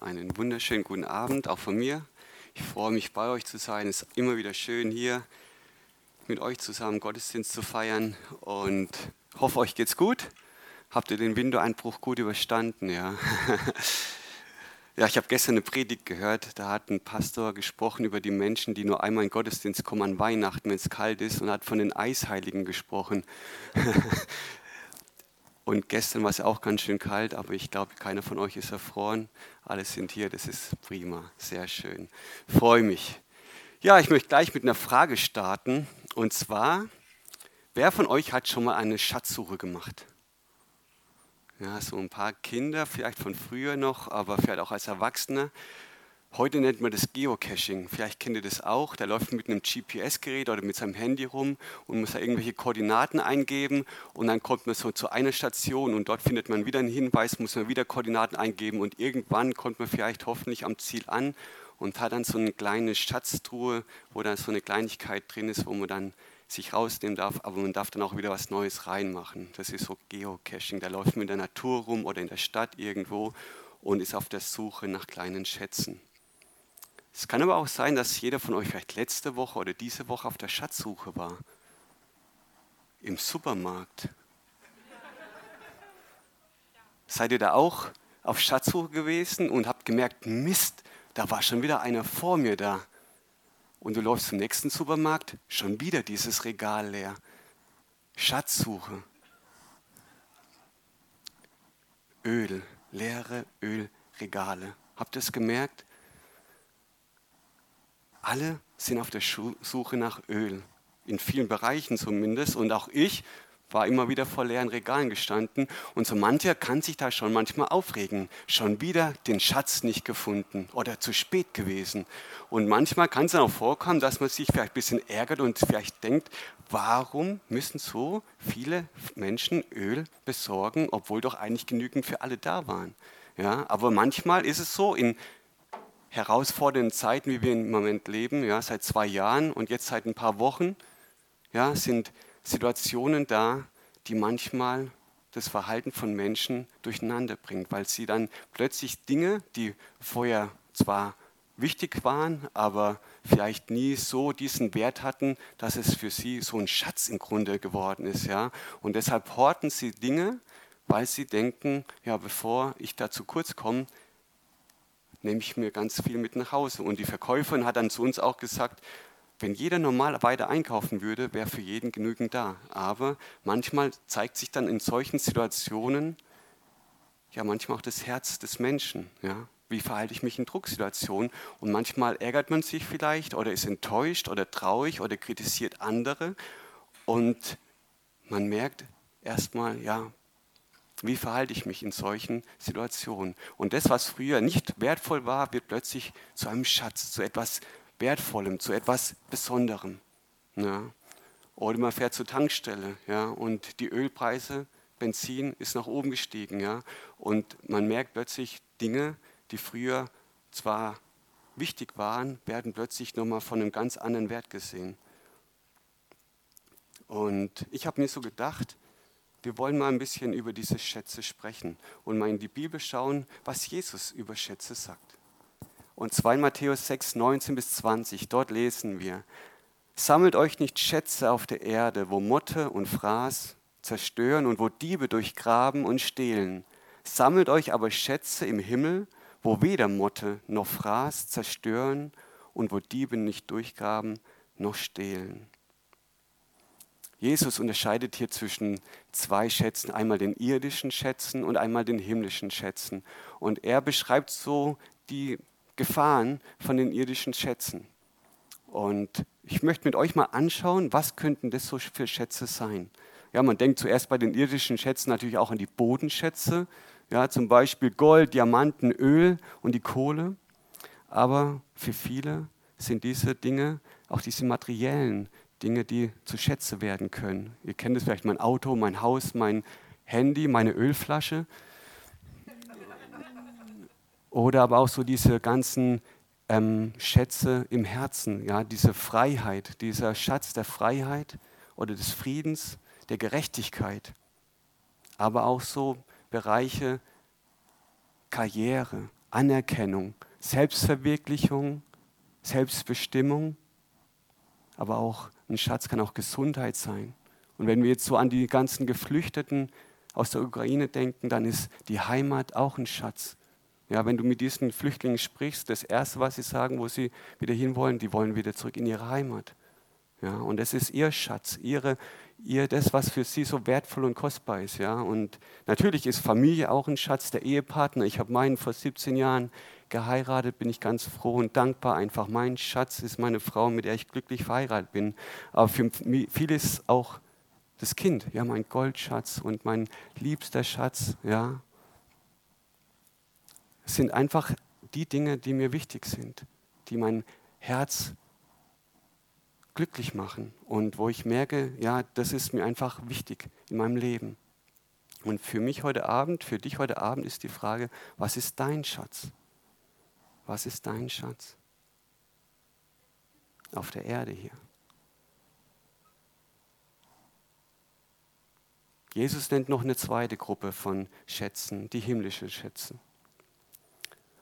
Einen wunderschönen guten Abend auch von mir. Ich freue mich bei euch zu sein. Es ist immer wieder schön hier mit euch zusammen Gottesdienst zu feiern und hoffe euch geht's gut. Habt ihr den Window-Einbruch gut überstanden? Ja. ja, ich habe gestern eine Predigt gehört. Da hat ein Pastor gesprochen über die Menschen, die nur einmal in Gottesdienst kommen an Weihnachten, wenn es kalt ist, und hat von den Eisheiligen gesprochen. Und gestern war es auch ganz schön kalt, aber ich glaube, keiner von euch ist erfroren. Alle sind hier, das ist prima, sehr schön. Freue mich. Ja, ich möchte gleich mit einer Frage starten. Und zwar, wer von euch hat schon mal eine Schatzsuche gemacht? Ja, so ein paar Kinder, vielleicht von früher noch, aber vielleicht auch als Erwachsene. Heute nennt man das Geocaching. Vielleicht kennt ihr das auch. Der läuft mit einem GPS-Gerät oder mit seinem Handy rum und muss da irgendwelche Koordinaten eingeben. Und dann kommt man so zu einer Station und dort findet man wieder einen Hinweis, muss man wieder Koordinaten eingeben. Und irgendwann kommt man vielleicht hoffentlich am Ziel an und hat dann so eine kleine Schatztruhe, wo dann so eine Kleinigkeit drin ist, wo man dann sich rausnehmen darf, aber man darf dann auch wieder was Neues reinmachen. Das ist so Geocaching. Da läuft man in der Natur rum oder in der Stadt irgendwo und ist auf der Suche nach kleinen Schätzen. Es kann aber auch sein, dass jeder von euch vielleicht letzte Woche oder diese Woche auf der Schatzsuche war. Im Supermarkt. Seid ihr da auch auf Schatzsuche gewesen und habt gemerkt, Mist, da war schon wieder einer vor mir da. Und du läufst zum nächsten Supermarkt, schon wieder dieses Regal leer. Schatzsuche. Öl, leere Ölregale. Habt ihr es gemerkt? Alle sind auf der Suche nach Öl, in vielen Bereichen zumindest. Und auch ich war immer wieder vor leeren Regalen gestanden. Und so mancher kann sich da schon manchmal aufregen. Schon wieder den Schatz nicht gefunden oder zu spät gewesen. Und manchmal kann es dann auch vorkommen, dass man sich vielleicht ein bisschen ärgert und vielleicht denkt, warum müssen so viele Menschen Öl besorgen, obwohl doch eigentlich genügend für alle da waren. Ja, aber manchmal ist es so, in herausfordernden Zeiten, wie wir im Moment leben, ja, seit zwei Jahren und jetzt seit ein paar Wochen, ja, sind Situationen da, die manchmal das Verhalten von Menschen durcheinander bringen, weil sie dann plötzlich Dinge, die vorher zwar wichtig waren, aber vielleicht nie so diesen Wert hatten, dass es für sie so ein Schatz im Grunde geworden ist. Ja? Und deshalb horten sie Dinge, weil sie denken, ja, bevor ich da zu kurz komme, nehme ich mir ganz viel mit nach Hause. Und die Verkäuferin hat dann zu uns auch gesagt, wenn jeder normal weiter einkaufen würde, wäre für jeden genügend da. Aber manchmal zeigt sich dann in solchen Situationen ja manchmal auch das Herz des Menschen. Ja? Wie verhalte ich mich in Drucksituationen? Und manchmal ärgert man sich vielleicht oder ist enttäuscht oder traurig oder kritisiert andere. Und man merkt erstmal, ja, wie verhalte ich mich in solchen Situationen? Und das, was früher nicht wertvoll war, wird plötzlich zu einem Schatz, zu etwas Wertvollem, zu etwas Besonderem. Ja. Oder man fährt zur Tankstelle ja, und die Ölpreise, Benzin ist nach oben gestiegen. Ja, und man merkt plötzlich Dinge, die früher zwar wichtig waren, werden plötzlich nochmal von einem ganz anderen Wert gesehen. Und ich habe mir so gedacht, wir wollen mal ein bisschen über diese Schätze sprechen und mal in die Bibel schauen, was Jesus über Schätze sagt. Und 2 Matthäus 6, 19 bis 20, dort lesen wir, Sammelt euch nicht Schätze auf der Erde, wo Motte und Fraß zerstören und wo Diebe durchgraben und stehlen. Sammelt euch aber Schätze im Himmel, wo weder Motte noch Fraß zerstören und wo Diebe nicht durchgraben noch stehlen. Jesus unterscheidet hier zwischen zwei Schätzen, einmal den irdischen Schätzen und einmal den himmlischen Schätzen. Und er beschreibt so die Gefahren von den irdischen Schätzen. Und ich möchte mit euch mal anschauen, was könnten das so für Schätze sein. Ja, man denkt zuerst bei den irdischen Schätzen natürlich auch an die Bodenschätze, ja, zum Beispiel Gold, Diamanten, Öl und die Kohle. Aber für viele sind diese Dinge, auch diese materiellen Dinge, die zu Schätze werden können. Ihr kennt es vielleicht, mein Auto, mein Haus, mein Handy, meine Ölflasche. Oder aber auch so diese ganzen ähm, Schätze im Herzen, ja, diese Freiheit, dieser Schatz der Freiheit oder des Friedens, der Gerechtigkeit. Aber auch so Bereiche Karriere, Anerkennung, Selbstverwirklichung, Selbstbestimmung, aber auch ein Schatz kann auch Gesundheit sein. Und wenn wir jetzt so an die ganzen Geflüchteten aus der Ukraine denken, dann ist die Heimat auch ein Schatz. Ja, wenn du mit diesen Flüchtlingen sprichst, das Erste, was sie sagen, wo sie wieder hinwollen, die wollen wieder zurück in ihre Heimat. Ja, und das ist ihr Schatz, ihre, ihr das, was für sie so wertvoll und kostbar ist. Ja, und natürlich ist Familie auch ein Schatz, der Ehepartner. Ich habe meinen vor 17 Jahren geheiratet, bin ich ganz froh und dankbar. Einfach mein Schatz ist meine Frau, mit der ich glücklich verheiratet bin. Aber für vieles auch das Kind, ja, mein Goldschatz und mein liebster Schatz, ja. Es sind einfach die Dinge, die mir wichtig sind, die mein Herz glücklich machen und wo ich merke, ja, das ist mir einfach wichtig in meinem Leben. Und für mich heute Abend, für dich heute Abend ist die Frage, was ist dein Schatz? Was ist dein Schatz? Auf der Erde hier. Jesus nennt noch eine zweite Gruppe von Schätzen, die himmlische Schätze.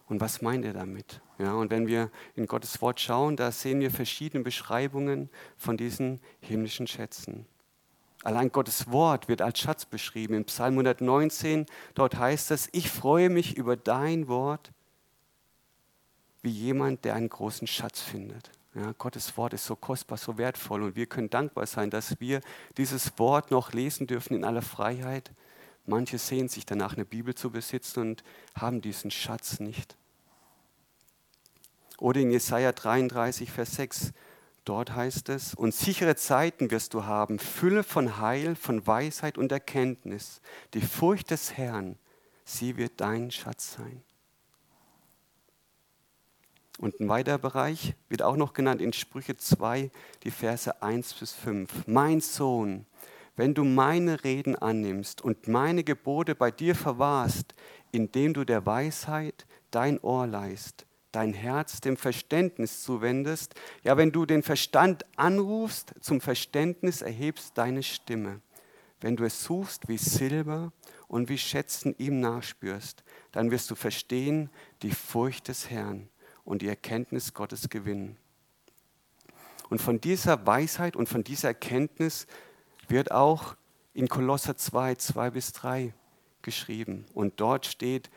Und was meint er damit? Ja, und wenn wir in Gottes Wort schauen, da sehen wir verschiedene Beschreibungen von diesen himmlischen Schätzen. Allein Gottes Wort wird als Schatz beschrieben. Im Psalm 119, dort heißt es, ich freue mich über dein Wort wie jemand, der einen großen Schatz findet. Ja, Gottes Wort ist so kostbar, so wertvoll und wir können dankbar sein, dass wir dieses Wort noch lesen dürfen in aller Freiheit. Manche sehen sich danach, eine Bibel zu besitzen und haben diesen Schatz nicht. Oder in Jesaja 33, Vers 6, dort heißt es: Und sichere Zeiten wirst du haben, Fülle von Heil, von Weisheit und Erkenntnis. Die Furcht des Herrn, sie wird dein Schatz sein. Und ein weiterer Bereich wird auch noch genannt in Sprüche 2, die Verse 1 bis 5. Mein Sohn, wenn du meine Reden annimmst und meine Gebote bei dir verwahrst, indem du der Weisheit dein Ohr leist, dein Herz dem Verständnis zuwendest, ja, wenn du den Verstand anrufst, zum Verständnis erhebst deine Stimme, wenn du es suchst wie Silber und wie Schätzen ihm nachspürst, dann wirst du verstehen die Furcht des Herrn und die Erkenntnis Gottes gewinnen. Und von dieser Weisheit und von dieser Erkenntnis wird auch in Kolosser 2, 2 bis 3 geschrieben. Und dort steht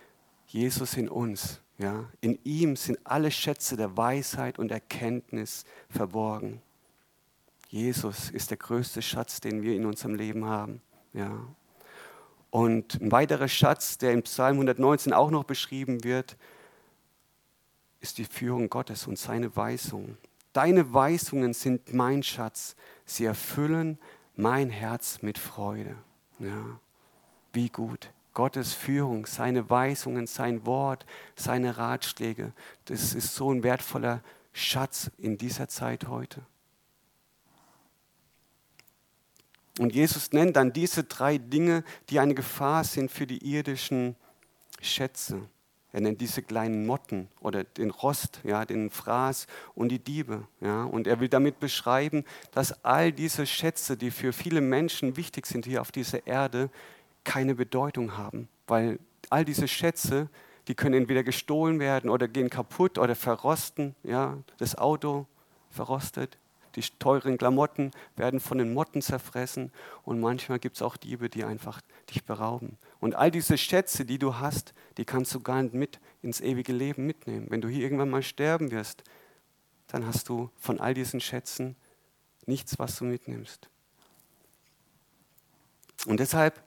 Jesus in uns. Ja? In ihm sind alle Schätze der Weisheit und Erkenntnis verborgen. Jesus ist der größte Schatz, den wir in unserem Leben haben. Ja? Und ein weiterer Schatz, der im Psalm 119 auch noch beschrieben wird, ist die Führung Gottes und seine Weisungen. Deine Weisungen sind mein Schatz. Sie erfüllen mein Herz mit Freude. Ja, wie gut. Gottes Führung, seine Weisungen, sein Wort, seine Ratschläge, das ist so ein wertvoller Schatz in dieser Zeit heute. Und Jesus nennt dann diese drei Dinge, die eine Gefahr sind für die irdischen Schätze. Er nennt diese kleinen Motten oder den Rost, ja, den Fraß und die Diebe. Ja. Und er will damit beschreiben, dass all diese Schätze, die für viele Menschen wichtig sind hier auf dieser Erde, keine Bedeutung haben. Weil all diese Schätze, die können entweder gestohlen werden oder gehen kaputt oder verrosten. Ja. Das Auto verrostet, die teuren Klamotten werden von den Motten zerfressen und manchmal gibt es auch Diebe, die einfach dich berauben. Und all diese Schätze, die du hast, die kannst du gar nicht mit ins ewige Leben mitnehmen. Wenn du hier irgendwann mal sterben wirst, dann hast du von all diesen Schätzen nichts, was du mitnimmst. Und deshalb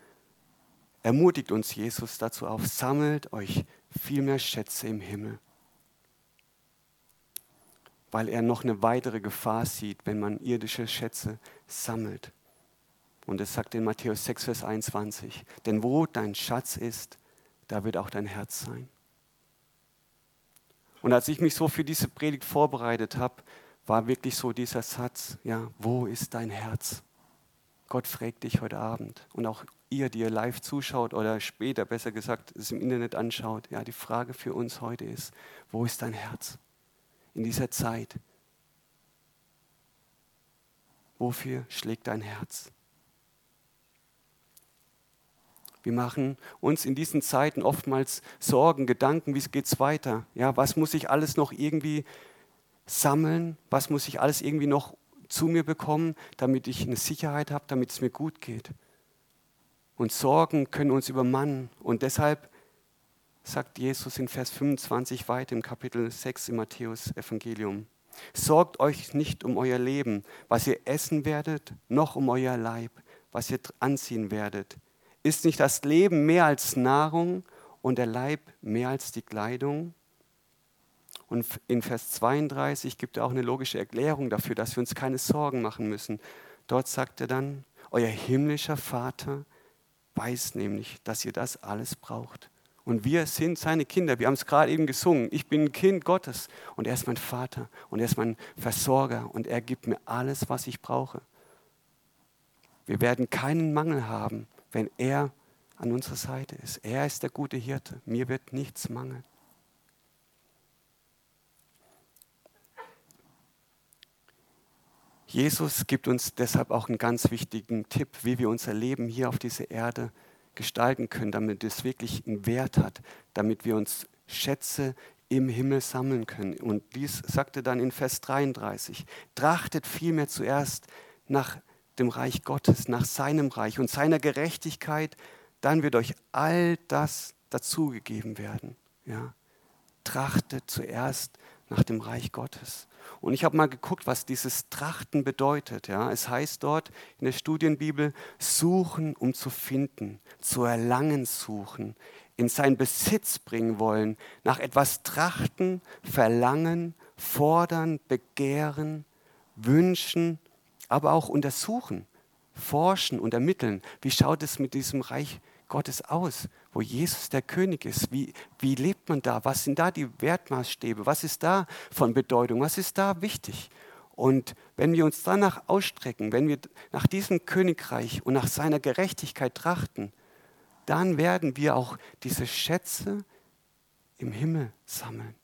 ermutigt uns Jesus dazu auf, sammelt euch viel mehr Schätze im Himmel weil er noch eine weitere Gefahr sieht, wenn man irdische Schätze sammelt. Und es sagt in Matthäus 6, Vers 21, denn wo dein Schatz ist, da wird auch dein Herz sein. Und als ich mich so für diese Predigt vorbereitet habe, war wirklich so dieser Satz, ja, wo ist dein Herz? Gott fragt dich heute Abend und auch ihr, die ihr live zuschaut oder später, besser gesagt, es im Internet anschaut, ja, die Frage für uns heute ist, wo ist dein Herz? in dieser Zeit? Wofür schlägt dein Herz? Wir machen uns in diesen Zeiten oftmals Sorgen, Gedanken, wie geht es weiter? Ja, was muss ich alles noch irgendwie sammeln? Was muss ich alles irgendwie noch zu mir bekommen, damit ich eine Sicherheit habe, damit es mir gut geht? Und Sorgen können uns übermannen. Und deshalb sagt Jesus in Vers 25 weiter im Kapitel 6 im Matthäus-Evangelium. Sorgt euch nicht um euer Leben, was ihr essen werdet, noch um euer Leib, was ihr anziehen werdet. Ist nicht das Leben mehr als Nahrung und der Leib mehr als die Kleidung? Und in Vers 32 gibt er auch eine logische Erklärung dafür, dass wir uns keine Sorgen machen müssen. Dort sagt er dann, euer himmlischer Vater weiß nämlich, dass ihr das alles braucht. Und wir sind seine Kinder. Wir haben es gerade eben gesungen. Ich bin ein Kind Gottes und er ist mein Vater und er ist mein Versorger und er gibt mir alles, was ich brauche. Wir werden keinen Mangel haben, wenn er an unserer Seite ist. Er ist der gute Hirte. Mir wird nichts mangeln. Jesus gibt uns deshalb auch einen ganz wichtigen Tipp, wie wir unser Leben hier auf dieser Erde gestalten können, damit es wirklich einen Wert hat, damit wir uns Schätze im Himmel sammeln können. Und dies sagte dann in Vers 33, trachtet vielmehr zuerst nach dem Reich Gottes, nach seinem Reich und seiner Gerechtigkeit, dann wird euch all das dazugegeben werden. Ja? Trachtet zuerst nach dem Reich Gottes. Und ich habe mal geguckt, was dieses Trachten bedeutet. Ja? Es heißt dort in der Studienbibel, suchen, um zu finden, zu erlangen suchen, in seinen Besitz bringen wollen, nach etwas trachten, verlangen, fordern, begehren, wünschen, aber auch untersuchen, forschen und ermitteln. Wie schaut es mit diesem Reich Gottes aus, wo Jesus der König ist? Wie, wie lebt man da? Was sind da die Wertmaßstäbe? Was ist da von Bedeutung? Was ist da wichtig? Und wenn wir uns danach ausstrecken, wenn wir nach diesem Königreich und nach seiner Gerechtigkeit trachten, dann werden wir auch diese Schätze im Himmel sammeln.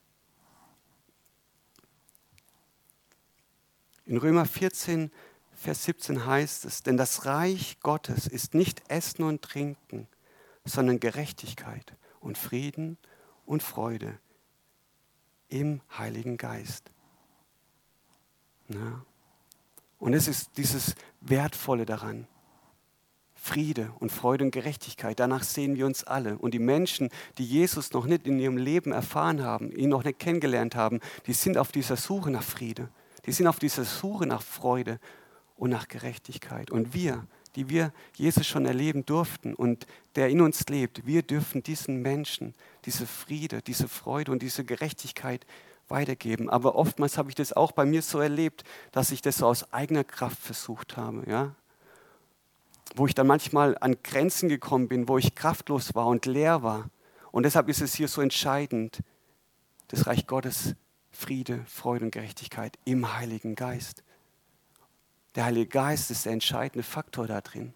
In Römer 14, Vers 17 heißt es, denn das Reich Gottes ist nicht Essen und Trinken, sondern Gerechtigkeit und Frieden und Freude im Heiligen Geist. Na? Und es ist dieses Wertvolle daran. Friede und Freude und Gerechtigkeit. Danach sehen wir uns alle. Und die Menschen, die Jesus noch nicht in ihrem Leben erfahren haben, ihn noch nicht kennengelernt haben, die sind auf dieser Suche nach Friede. Die sind auf dieser Suche nach Freude und nach Gerechtigkeit. Und wir, die wir Jesus schon erleben durften und der in uns lebt, wir dürfen diesen Menschen diese Friede, diese Freude und diese Gerechtigkeit weitergeben. Aber oftmals habe ich das auch bei mir so erlebt, dass ich das so aus eigener Kraft versucht habe. Ja? Wo ich dann manchmal an Grenzen gekommen bin, wo ich kraftlos war und leer war. Und deshalb ist es hier so entscheidend, das Reich Gottes, Friede, Freude und Gerechtigkeit im Heiligen Geist. Der Heilige Geist ist der entscheidende Faktor da drin.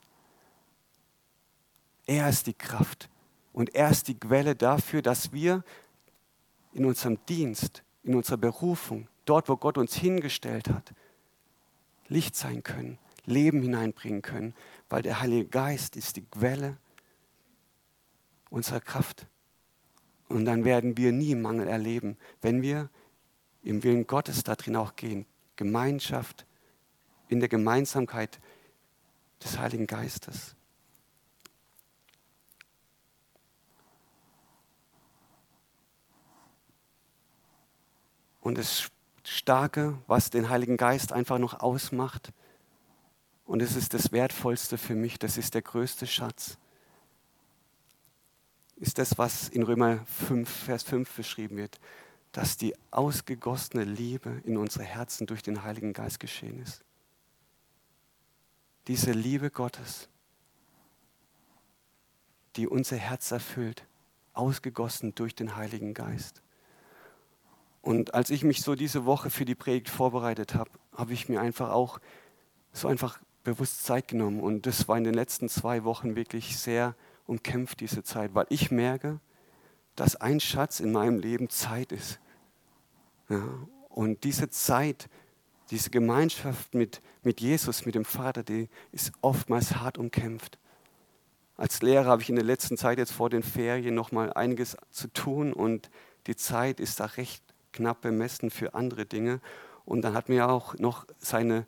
Er ist die Kraft und er ist die Quelle dafür, dass wir in unserem Dienst, in unserer Berufung, dort, wo Gott uns hingestellt hat, Licht sein können, Leben hineinbringen können, weil der Heilige Geist ist die Quelle unserer Kraft. Und dann werden wir nie Mangel erleben, wenn wir im Willen Gottes darin auch gehen. Gemeinschaft, in der Gemeinsamkeit des Heiligen Geistes. Und das Starke, was den Heiligen Geist einfach noch ausmacht, und es ist das Wertvollste für mich, das ist der größte Schatz, ist das, was in Römer 5, Vers 5 beschrieben wird, dass die ausgegossene Liebe in unsere Herzen durch den Heiligen Geist geschehen ist diese Liebe Gottes, die unser Herz erfüllt, ausgegossen durch den Heiligen Geist. Und als ich mich so diese Woche für die Predigt vorbereitet habe, habe ich mir einfach auch so einfach bewusst Zeit genommen. Und das war in den letzten zwei Wochen wirklich sehr umkämpft, diese Zeit, weil ich merke, dass ein Schatz in meinem Leben Zeit ist. Ja, und diese Zeit diese Gemeinschaft mit, mit Jesus, mit dem Vater, die ist oftmals hart umkämpft. als Lehrer habe ich in der letzten Zeit jetzt vor den Ferien noch mal einiges zu tun und die Zeit ist da recht knapp bemessen für andere Dinge. Und dann hat mir auch noch seine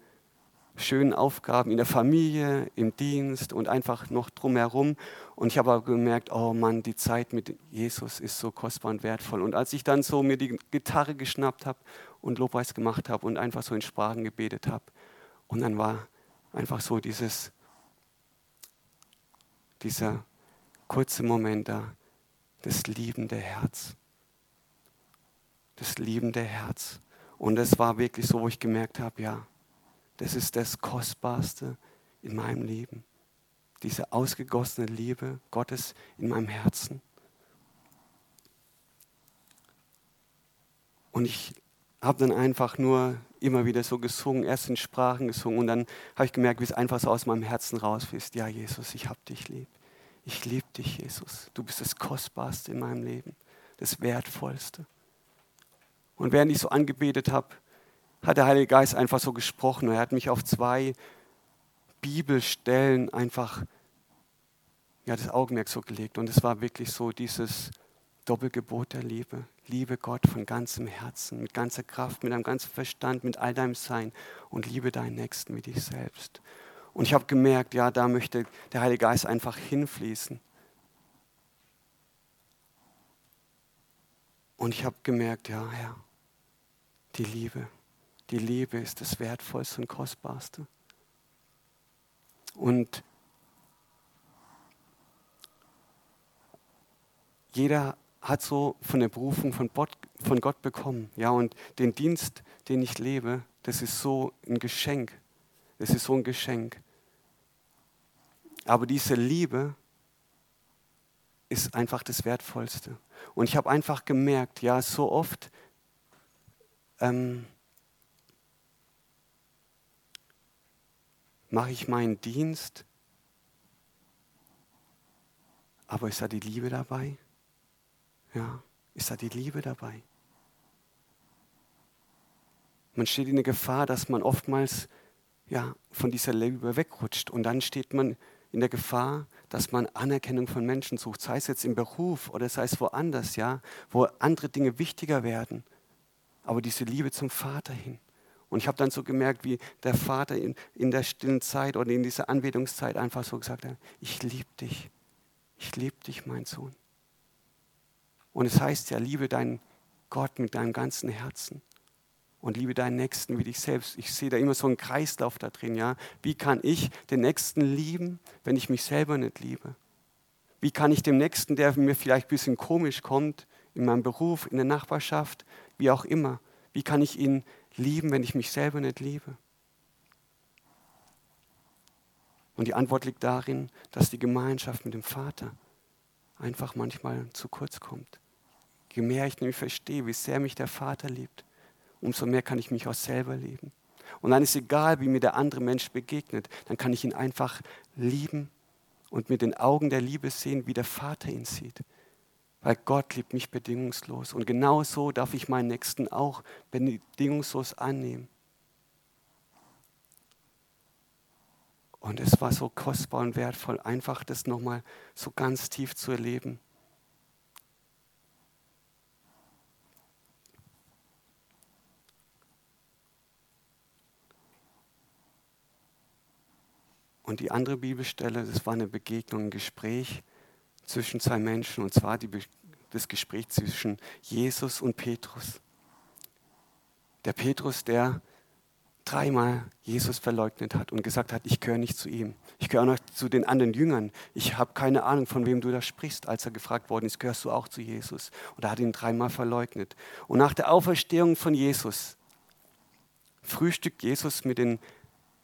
schönen Aufgaben in der Familie, im Dienst und einfach noch drumherum. Und ich habe aber gemerkt, oh Mann, die Zeit mit Jesus ist so kostbar und wertvoll. Und als ich dann so mir die Gitarre geschnappt habe und Lobpreis gemacht habe und einfach so in Sprachen gebetet habe, und dann war einfach so dieses, dieser kurze Moment da, das liebende Herz. Das liebende Herz. Und es war wirklich so, wo ich gemerkt habe, ja, das ist das Kostbarste in meinem Leben. Diese ausgegossene Liebe Gottes in meinem Herzen. Und ich habe dann einfach nur immer wieder so gesungen, erst in Sprachen gesungen und dann habe ich gemerkt, wie es einfach so aus meinem Herzen rausfließt. Ja, Jesus, ich habe dich lieb. Ich liebe dich, Jesus. Du bist das Kostbarste in meinem Leben, das Wertvollste. Und während ich so angebetet habe, hat der Heilige Geist einfach so gesprochen. Er hat mich auf zwei Bibelstellen einfach ja, das Augenmerk so gelegt. Und es war wirklich so dieses Doppelgebot der Liebe. Liebe Gott von ganzem Herzen, mit ganzer Kraft, mit deinem ganzen Verstand, mit all deinem Sein und liebe deinen Nächsten wie dich selbst. Und ich habe gemerkt, ja, da möchte der Heilige Geist einfach hinfließen. Und ich habe gemerkt, ja, Herr, die Liebe, die Liebe ist das Wertvollste und Kostbarste. Und jeder hat so von der Berufung von Gott, bekommen. Ja, und den Dienst, den ich lebe, das ist so ein Geschenk. Das ist so ein Geschenk. Aber diese Liebe ist einfach das Wertvollste. Und ich habe einfach gemerkt, ja, so oft ähm, mache ich meinen Dienst, aber ist da die Liebe dabei? Ja, ist da die Liebe dabei? Man steht in der Gefahr, dass man oftmals ja, von dieser Liebe wegrutscht und dann steht man in der Gefahr, dass man Anerkennung von Menschen sucht, sei es jetzt im Beruf oder sei es woanders, ja, wo andere Dinge wichtiger werden, aber diese Liebe zum Vater hin. Und ich habe dann so gemerkt, wie der Vater in, in der stillen Zeit oder in dieser Anbetungszeit einfach so gesagt hat, ich liebe dich, ich liebe dich, mein Sohn. Und es heißt ja, liebe deinen Gott mit deinem ganzen Herzen und liebe deinen Nächsten wie dich selbst. Ich sehe da immer so einen Kreislauf da drin, ja. Wie kann ich den Nächsten lieben, wenn ich mich selber nicht liebe? Wie kann ich dem Nächsten, der mir vielleicht ein bisschen komisch kommt, in meinem Beruf, in der Nachbarschaft, wie auch immer, wie kann ich ihn lieben, wenn ich mich selber nicht liebe? Und die Antwort liegt darin, dass die Gemeinschaft mit dem Vater einfach manchmal zu kurz kommt. Je mehr ich nämlich verstehe, wie sehr mich der Vater liebt, umso mehr kann ich mich auch selber lieben. Und dann ist egal, wie mir der andere Mensch begegnet, dann kann ich ihn einfach lieben und mit den Augen der Liebe sehen, wie der Vater ihn sieht. Weil Gott liebt mich bedingungslos. Und genau so darf ich meinen Nächsten auch bedingungslos annehmen. Und es war so kostbar und wertvoll, einfach das nochmal so ganz tief zu erleben. Und die andere Bibelstelle, das war eine Begegnung, ein Gespräch zwischen zwei Menschen, und zwar die, das Gespräch zwischen Jesus und Petrus. Der Petrus, der dreimal Jesus verleugnet hat und gesagt hat, ich gehöre nicht zu ihm. Ich gehöre noch zu den anderen Jüngern. Ich habe keine Ahnung, von wem du da sprichst. Als er gefragt worden ist, gehörst du auch zu Jesus? Und er hat ihn dreimal verleugnet. Und nach der Auferstehung von Jesus frühstückt Jesus mit den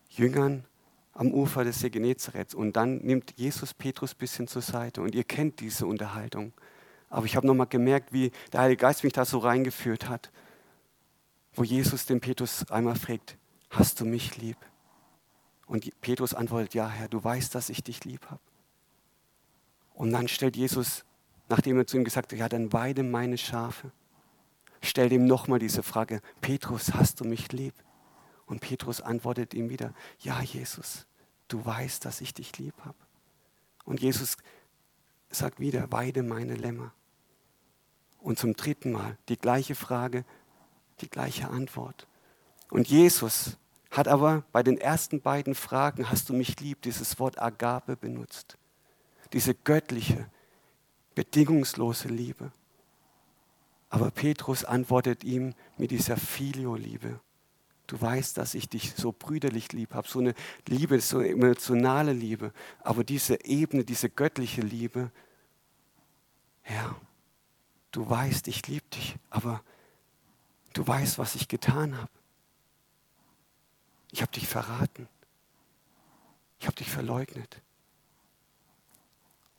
Jüngern am Ufer des See Genezareth. Und dann nimmt Jesus Petrus ein bisschen zur Seite. Und ihr kennt diese Unterhaltung. Aber ich habe nochmal gemerkt, wie der Heilige Geist mich da so reingeführt hat, wo Jesus den Petrus einmal fragt, hast du mich lieb? Und Petrus antwortet, ja Herr, du weißt, dass ich dich lieb habe. Und dann stellt Jesus, nachdem er zu ihm gesagt hat, ja, dann weide meine Schafe, stellt ihm nochmal diese Frage, Petrus, hast du mich lieb? Und Petrus antwortet ihm wieder, ja Jesus, du weißt, dass ich dich lieb habe. Und Jesus sagt wieder, weide meine Lämmer. Und zum dritten Mal die gleiche Frage, die gleiche Antwort. Und Jesus hat aber bei den ersten beiden Fragen, hast du mich lieb, dieses Wort Agape benutzt. Diese göttliche, bedingungslose Liebe. Aber Petrus antwortet ihm mit dieser Filio-Liebe. Du weißt, dass ich dich so brüderlich lieb habe, so eine Liebe, so eine emotionale Liebe. Aber diese Ebene, diese göttliche Liebe, Herr, du weißt, ich liebe dich, aber du weißt, was ich getan habe. Ich habe dich verraten. Ich habe dich verleugnet.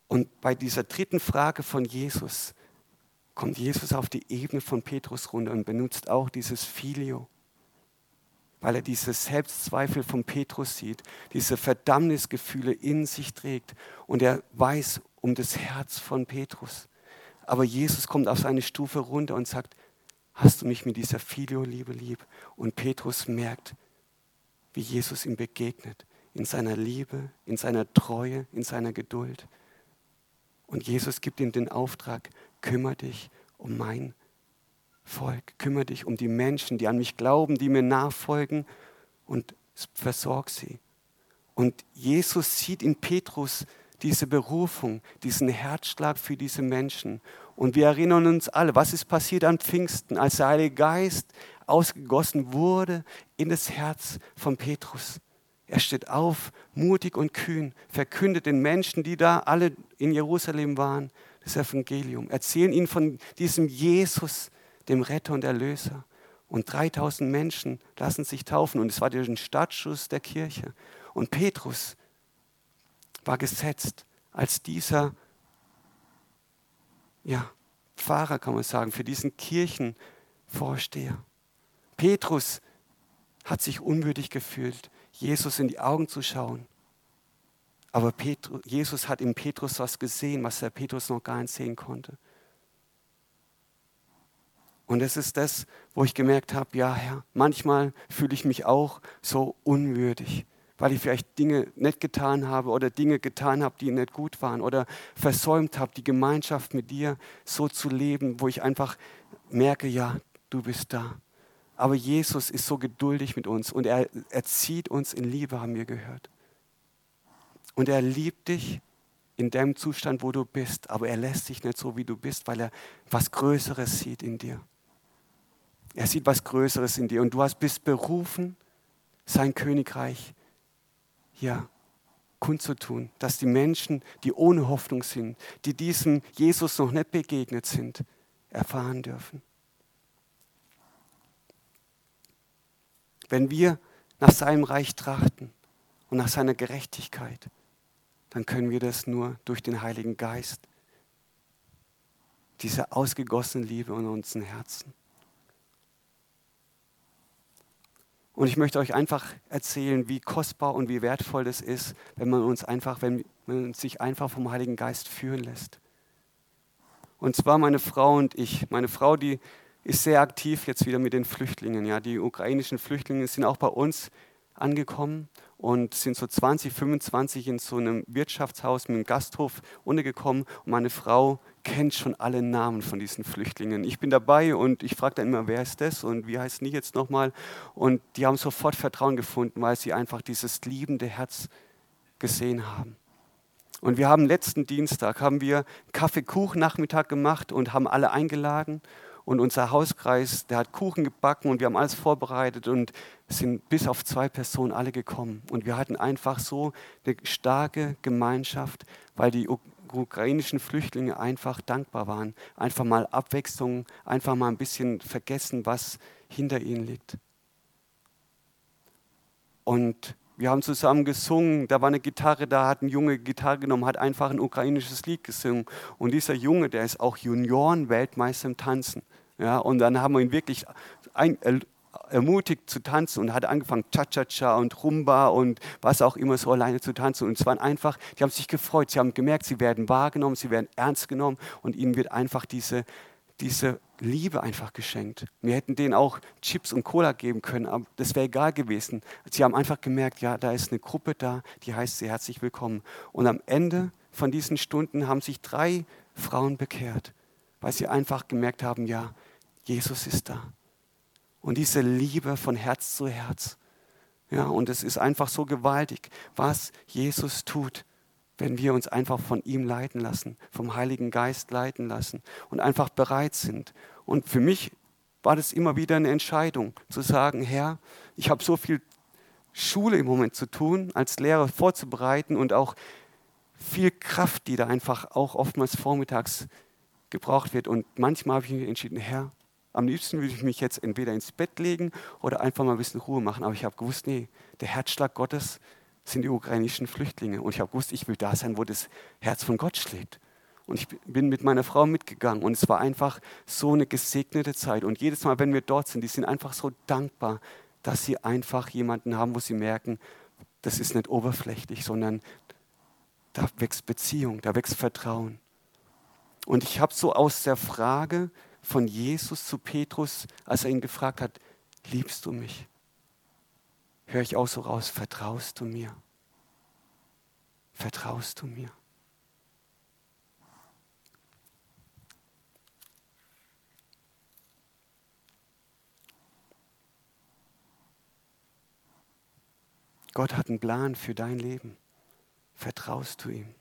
Und bei dieser dritten Frage von Jesus kommt Jesus auf die Ebene von Petrus runter und benutzt auch dieses Filio weil er diese Selbstzweifel von Petrus sieht, diese Verdammnisgefühle in sich trägt und er weiß um das Herz von Petrus. Aber Jesus kommt auf seine Stufe runter und sagt, hast du mich mit dieser Filio-Liebe lieb? Und Petrus merkt, wie Jesus ihm begegnet, in seiner Liebe, in seiner Treue, in seiner Geduld. Und Jesus gibt ihm den Auftrag, kümmere dich um mein Volk, kümmere dich um die Menschen, die an mich glauben, die mir nachfolgen und versorg sie. Und Jesus sieht in Petrus diese Berufung, diesen Herzschlag für diese Menschen. Und wir erinnern uns alle, was ist passiert an Pfingsten, als der Heilige Geist ausgegossen wurde in das Herz von Petrus. Er steht auf, mutig und kühn, verkündet den Menschen, die da alle in Jerusalem waren, das Evangelium, erzählen ihnen von diesem Jesus, dem Retter und Erlöser. Und 3000 Menschen lassen sich taufen. Und es war der Startschuss der Kirche. Und Petrus war gesetzt als dieser ja, Pfarrer, kann man sagen, für diesen Kirchenvorsteher. Petrus hat sich unwürdig gefühlt, Jesus in die Augen zu schauen. Aber Petrus, Jesus hat in Petrus was gesehen, was der Petrus noch gar nicht sehen konnte. Und es ist das, wo ich gemerkt habe, ja Herr, manchmal fühle ich mich auch so unwürdig, weil ich vielleicht Dinge nicht getan habe oder Dinge getan habe, die nicht gut waren oder versäumt habe, die Gemeinschaft mit dir so zu leben, wo ich einfach merke, ja, du bist da. Aber Jesus ist so geduldig mit uns und er erzieht uns in Liebe, haben wir gehört. Und er liebt dich in dem Zustand, wo du bist, aber er lässt dich nicht so, wie du bist, weil er was Größeres sieht in dir. Er sieht was Größeres in dir und du hast bist berufen, sein Königreich ja, kundzutun, dass die Menschen, die ohne Hoffnung sind, die diesem Jesus noch nicht begegnet sind, erfahren dürfen. Wenn wir nach seinem Reich trachten und nach seiner Gerechtigkeit, dann können wir das nur durch den Heiligen Geist, diese ausgegossene Liebe in unseren Herzen. Und ich möchte euch einfach erzählen, wie kostbar und wie wertvoll das ist, wenn man uns einfach, wenn man sich einfach vom Heiligen Geist führen lässt. Und zwar meine Frau und ich. Meine Frau, die ist sehr aktiv jetzt wieder mit den Flüchtlingen. Ja, die ukrainischen Flüchtlinge sind auch bei uns angekommen und sind so 20, 25 in so einem Wirtschaftshaus mit einem Gasthof untergekommen. Und meine Frau kennt schon alle Namen von diesen Flüchtlingen. Ich bin dabei und ich frage dann immer, wer ist das und wie heißt die jetzt nochmal? Und die haben sofort Vertrauen gefunden, weil sie einfach dieses liebende Herz gesehen haben. Und wir haben letzten Dienstag haben wir Kaffeekuchen-Nachmittag gemacht und haben alle eingeladen und unser Hauskreis, der hat Kuchen gebacken und wir haben alles vorbereitet und sind bis auf zwei Personen alle gekommen. Und wir hatten einfach so eine starke Gemeinschaft, weil die ukrainischen Flüchtlinge einfach dankbar waren. Einfach mal Abwechslung, einfach mal ein bisschen vergessen, was hinter ihnen liegt. Und wir haben zusammen gesungen, da war eine Gitarre da, hat ein Junge Gitarre genommen, hat einfach ein ukrainisches Lied gesungen. Und dieser Junge, der ist auch Junioren-Weltmeister im Tanzen. Ja, und dann haben wir ihn wirklich ein, ermutigt zu tanzen und hat angefangen, Cha-Cha-Cha und Rumba und was auch immer so alleine zu tanzen. Und es waren einfach, die haben sich gefreut, sie haben gemerkt, sie werden wahrgenommen, sie werden ernst genommen und ihnen wird einfach diese, diese Liebe einfach geschenkt. Wir hätten denen auch Chips und Cola geben können, aber das wäre egal gewesen. Sie haben einfach gemerkt, ja, da ist eine Gruppe da, die heißt sie herzlich willkommen. Und am Ende von diesen Stunden haben sich drei Frauen bekehrt, weil sie einfach gemerkt haben, ja, Jesus ist da. Und diese Liebe von Herz zu Herz. Ja, und es ist einfach so gewaltig, was Jesus tut, wenn wir uns einfach von ihm leiten lassen, vom Heiligen Geist leiten lassen und einfach bereit sind. Und für mich war das immer wieder eine Entscheidung, zu sagen, Herr, ich habe so viel Schule im Moment zu tun, als Lehrer vorzubereiten und auch viel Kraft, die da einfach auch oftmals vormittags gebraucht wird. Und manchmal habe ich mich entschieden, Herr, am liebsten würde ich mich jetzt entweder ins Bett legen oder einfach mal ein bisschen Ruhe machen. Aber ich habe gewusst, nee, der Herzschlag Gottes sind die ukrainischen Flüchtlinge. Und ich habe gewusst, ich will da sein, wo das Herz von Gott schlägt. Und ich bin mit meiner Frau mitgegangen und es war einfach so eine gesegnete Zeit. Und jedes Mal, wenn wir dort sind, die sind einfach so dankbar, dass sie einfach jemanden haben, wo sie merken, das ist nicht oberflächlich, sondern da wächst Beziehung, da wächst Vertrauen. Und ich habe so aus der Frage von Jesus zu Petrus, als er ihn gefragt hat, liebst du mich? Höre ich auch so raus, vertraust du mir? Vertraust du mir? Gott hat einen Plan für dein Leben. Vertraust du ihm?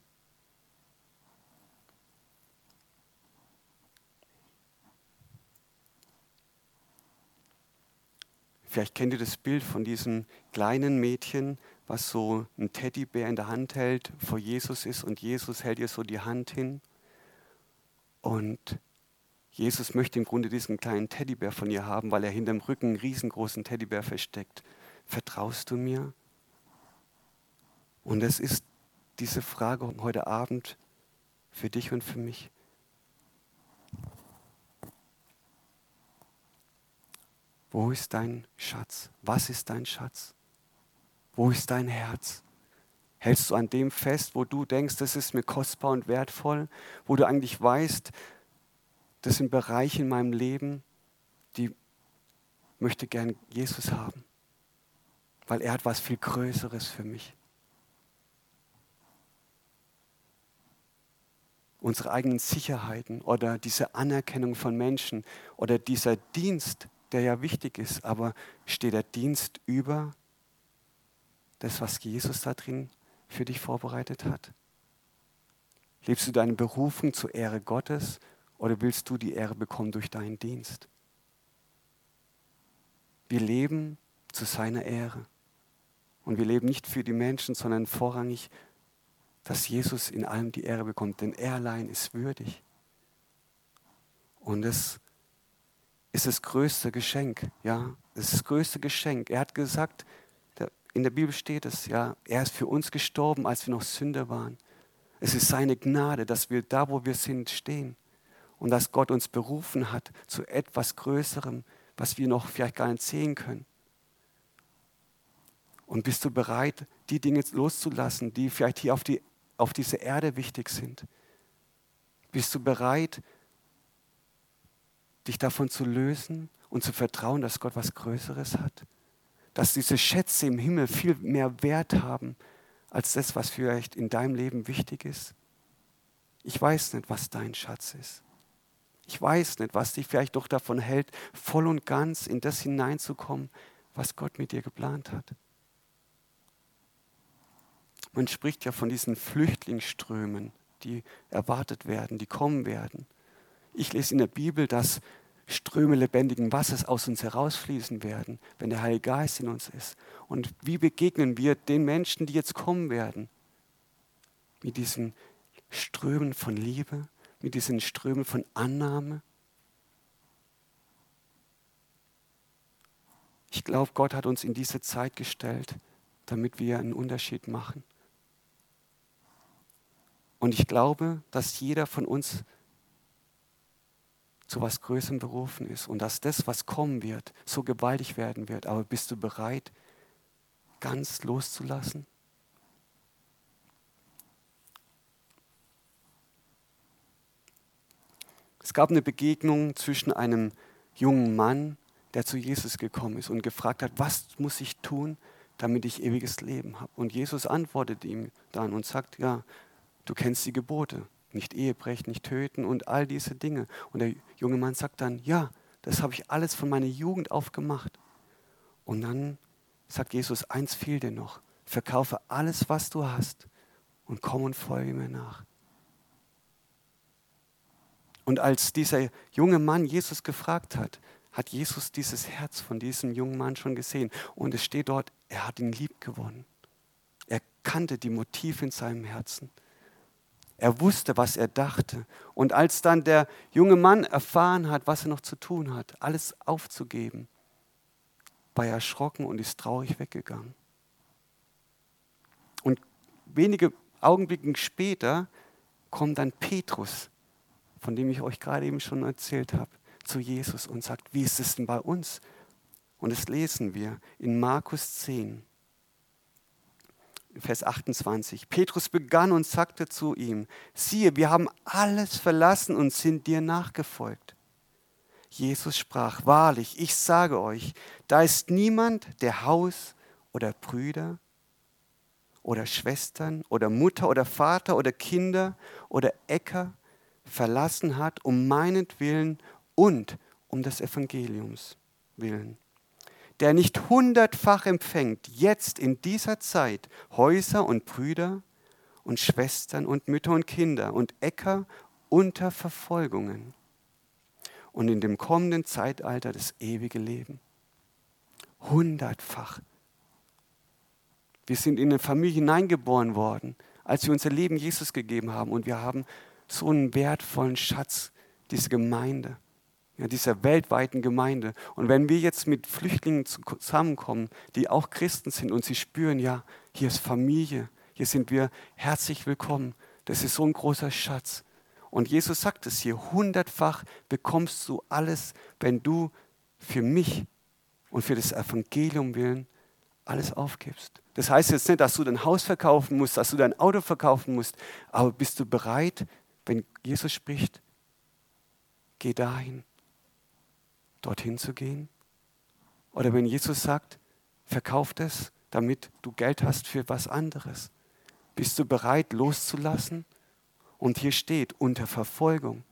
Vielleicht kennt ihr das Bild von diesem kleinen Mädchen, was so ein Teddybär in der Hand hält, vor Jesus ist und Jesus hält ihr so die Hand hin. Und Jesus möchte im Grunde diesen kleinen Teddybär von ihr haben, weil er hinterm Rücken einen riesengroßen Teddybär versteckt. Vertraust du mir? Und es ist diese Frage heute Abend für dich und für mich. Wo ist dein Schatz? Was ist dein Schatz? Wo ist dein Herz? Hältst du an dem fest, wo du denkst, das ist mir kostbar und wertvoll, wo du eigentlich weißt, das sind Bereiche in meinem Leben, die möchte gern Jesus haben, weil er hat was viel Größeres für mich. unsere eigenen Sicherheiten oder diese Anerkennung von Menschen oder dieser Dienst, der ja wichtig ist, aber steht der Dienst über das, was Jesus da drin für dich vorbereitet hat? Lebst du deine Berufung zur Ehre Gottes oder willst du die Ehre bekommen durch deinen Dienst? Wir leben zu seiner Ehre. Und wir leben nicht für die Menschen, sondern vorrangig dass Jesus in allem die Ehre bekommt, denn er allein ist würdig. Und es ist das größte Geschenk, ja, das ist das größte Geschenk. Er hat gesagt, in der Bibel steht es, ja, er ist für uns gestorben, als wir noch Sünder waren. Es ist seine Gnade, dass wir da, wo wir sind, stehen und dass Gott uns berufen hat zu etwas Größerem, was wir noch vielleicht gar nicht sehen können. Und bist du bereit, die Dinge loszulassen, die vielleicht hier auf die auf dieser Erde wichtig sind? Bist du bereit, dich davon zu lösen und zu vertrauen, dass Gott was Größeres hat? Dass diese Schätze im Himmel viel mehr Wert haben als das, was vielleicht in deinem Leben wichtig ist? Ich weiß nicht, was dein Schatz ist. Ich weiß nicht, was dich vielleicht doch davon hält, voll und ganz in das hineinzukommen, was Gott mit dir geplant hat. Man spricht ja von diesen Flüchtlingsströmen, die erwartet werden, die kommen werden. Ich lese in der Bibel, dass Ströme lebendigen Wassers aus uns herausfließen werden, wenn der Heilige Geist in uns ist. Und wie begegnen wir den Menschen, die jetzt kommen werden? Mit diesen Strömen von Liebe, mit diesen Strömen von Annahme. Ich glaube, Gott hat uns in diese Zeit gestellt, damit wir einen Unterschied machen. Und ich glaube, dass jeder von uns zu was Größerem berufen ist und dass das, was kommen wird, so gewaltig werden wird. Aber bist du bereit, ganz loszulassen? Es gab eine Begegnung zwischen einem jungen Mann, der zu Jesus gekommen ist und gefragt hat, was muss ich tun, damit ich ewiges Leben habe? Und Jesus antwortet ihm dann und sagt, ja, du kennst die Gebote, nicht Ehebrechen, nicht töten und all diese Dinge. Und der junge Mann sagt dann, ja, das habe ich alles von meiner Jugend auf gemacht. Und dann sagt Jesus, eins fehlt dir noch. Verkaufe alles, was du hast und komm und folge mir nach. Und als dieser junge Mann Jesus gefragt hat, hat Jesus dieses Herz von diesem jungen Mann schon gesehen. Und es steht dort, er hat ihn lieb gewonnen. Er kannte die Motive in seinem Herzen. Er wusste, was er dachte. Und als dann der junge Mann erfahren hat, was er noch zu tun hat, alles aufzugeben, war er erschrocken und ist traurig weggegangen. Und wenige Augenblicke später kommt dann Petrus, von dem ich euch gerade eben schon erzählt habe, zu Jesus und sagt, wie ist es denn bei uns? Und das lesen wir in Markus 10. Vers 28. Petrus begann und sagte zu ihm, siehe, wir haben alles verlassen und sind dir nachgefolgt. Jesus sprach, wahrlich, ich sage euch, da ist niemand, der Haus oder Brüder oder Schwestern oder Mutter oder Vater oder Kinder oder Äcker verlassen hat, um meinetwillen und um des Evangeliums willen der nicht hundertfach empfängt, jetzt in dieser Zeit Häuser und Brüder und Schwestern und Mütter und Kinder und Äcker unter Verfolgungen und in dem kommenden Zeitalter das ewige Leben. Hundertfach. Wir sind in eine Familie hineingeboren worden, als wir unser Leben Jesus gegeben haben und wir haben so einen wertvollen Schatz, diese Gemeinde ja, dieser weltweiten Gemeinde. Und wenn wir jetzt mit Flüchtlingen zusammenkommen, die auch Christen sind und sie spüren, ja, hier ist Familie, hier sind wir herzlich willkommen, das ist so ein großer Schatz. Und Jesus sagt es hier, hundertfach bekommst du alles, wenn du für mich und für das Evangelium willen alles aufgibst. Das heißt jetzt nicht, dass du dein Haus verkaufen musst, dass du dein Auto verkaufen musst, aber bist du bereit, wenn Jesus spricht, geh dahin, dorthin zu gehen? Oder wenn Jesus sagt, verkauf es, damit du Geld hast für was anderes. Bist du bereit loszulassen? Und hier steht, unter Verfolgung.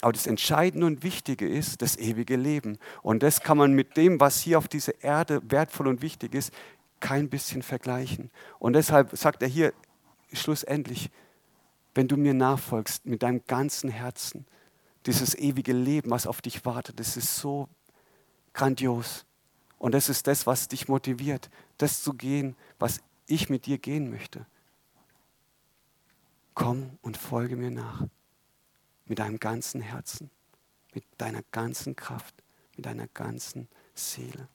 Aber das Entscheidende und Wichtige ist das ewige Leben. Und das kann man mit dem, was hier auf dieser Erde wertvoll und wichtig ist, kein bisschen vergleichen. Und deshalb sagt er hier schlussendlich, wenn du mir nachfolgst mit deinem ganzen Herzen, dieses ewige Leben, was auf dich wartet, das ist so grandios. Und das ist das, was dich motiviert, das zu gehen, was ich mit dir gehen möchte. Komm und folge mir nach. Mit deinem ganzen Herzen, mit deiner ganzen Kraft, mit deiner ganzen Seele.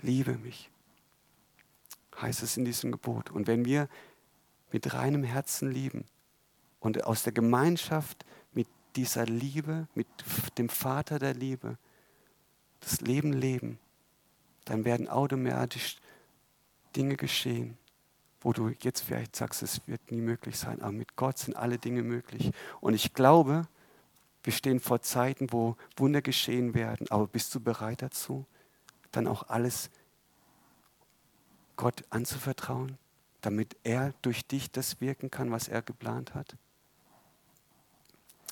Liebe mich, heißt es in diesem Gebot. Und wenn wir mit reinem Herzen lieben und aus der Gemeinschaft dieser Liebe, mit dem Vater der Liebe, das Leben leben, dann werden automatisch Dinge geschehen, wo du jetzt vielleicht sagst, es wird nie möglich sein, aber mit Gott sind alle Dinge möglich. Und ich glaube, wir stehen vor Zeiten, wo Wunder geschehen werden, aber bist du bereit dazu, dann auch alles Gott anzuvertrauen, damit er durch dich das wirken kann, was er geplant hat?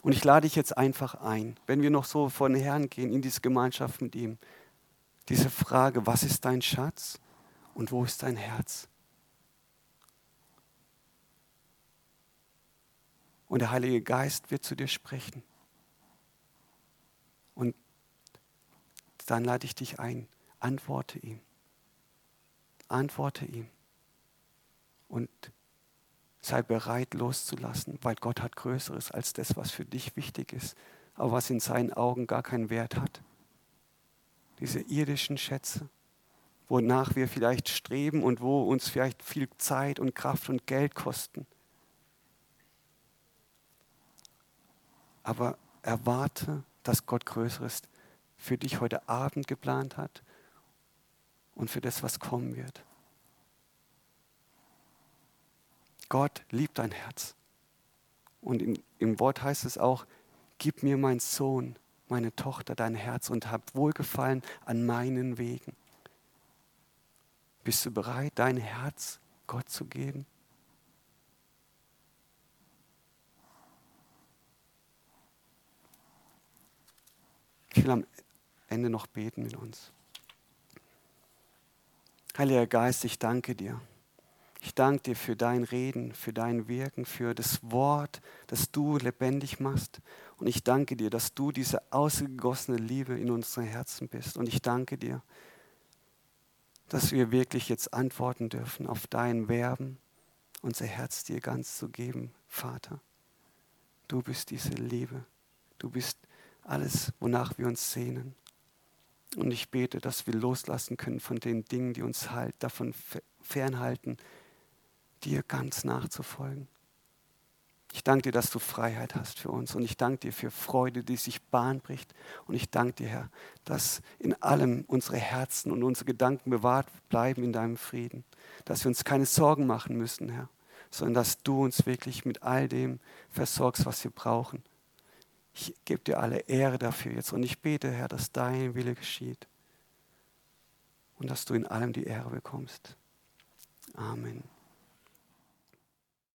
Und ich lade dich jetzt einfach ein, wenn wir noch so vor den Herrn gehen, in diese Gemeinschaft mit ihm, diese Frage, was ist dein Schatz und wo ist dein Herz? Und der Heilige Geist wird zu dir sprechen. Und dann lade ich dich ein, antworte ihm. Antworte ihm. Und Sei bereit loszulassen, weil Gott hat Größeres als das, was für dich wichtig ist, aber was in seinen Augen gar keinen Wert hat. Diese irdischen Schätze, wonach wir vielleicht streben und wo uns vielleicht viel Zeit und Kraft und Geld kosten. Aber erwarte, dass Gott Größeres für dich heute Abend geplant hat und für das, was kommen wird. Gott liebt dein Herz. Und im, im Wort heißt es auch, gib mir mein Sohn, meine Tochter, dein Herz und hab Wohlgefallen an meinen Wegen. Bist du bereit, dein Herz Gott zu geben? Ich will am Ende noch beten mit uns. Heiliger Geist, ich danke dir. Ich danke dir für dein Reden, für dein Wirken, für das Wort, das du lebendig machst. Und ich danke dir, dass du diese ausgegossene Liebe in unseren Herzen bist. Und ich danke dir, dass wir wirklich jetzt antworten dürfen auf dein Werben, unser Herz dir ganz zu geben, Vater. Du bist diese Liebe. Du bist alles, wonach wir uns sehnen. Und ich bete, dass wir loslassen können von den Dingen, die uns halt davon fernhalten, dir ganz nachzufolgen. Ich danke dir, dass du Freiheit hast für uns und ich danke dir für Freude, die sich Bahn bricht. Und ich danke dir, Herr, dass in allem unsere Herzen und unsere Gedanken bewahrt bleiben in deinem Frieden. Dass wir uns keine Sorgen machen müssen, Herr, sondern dass du uns wirklich mit all dem versorgst, was wir brauchen. Ich gebe dir alle Ehre dafür jetzt und ich bete, Herr, dass dein Wille geschieht und dass du in allem die Ehre bekommst. Amen.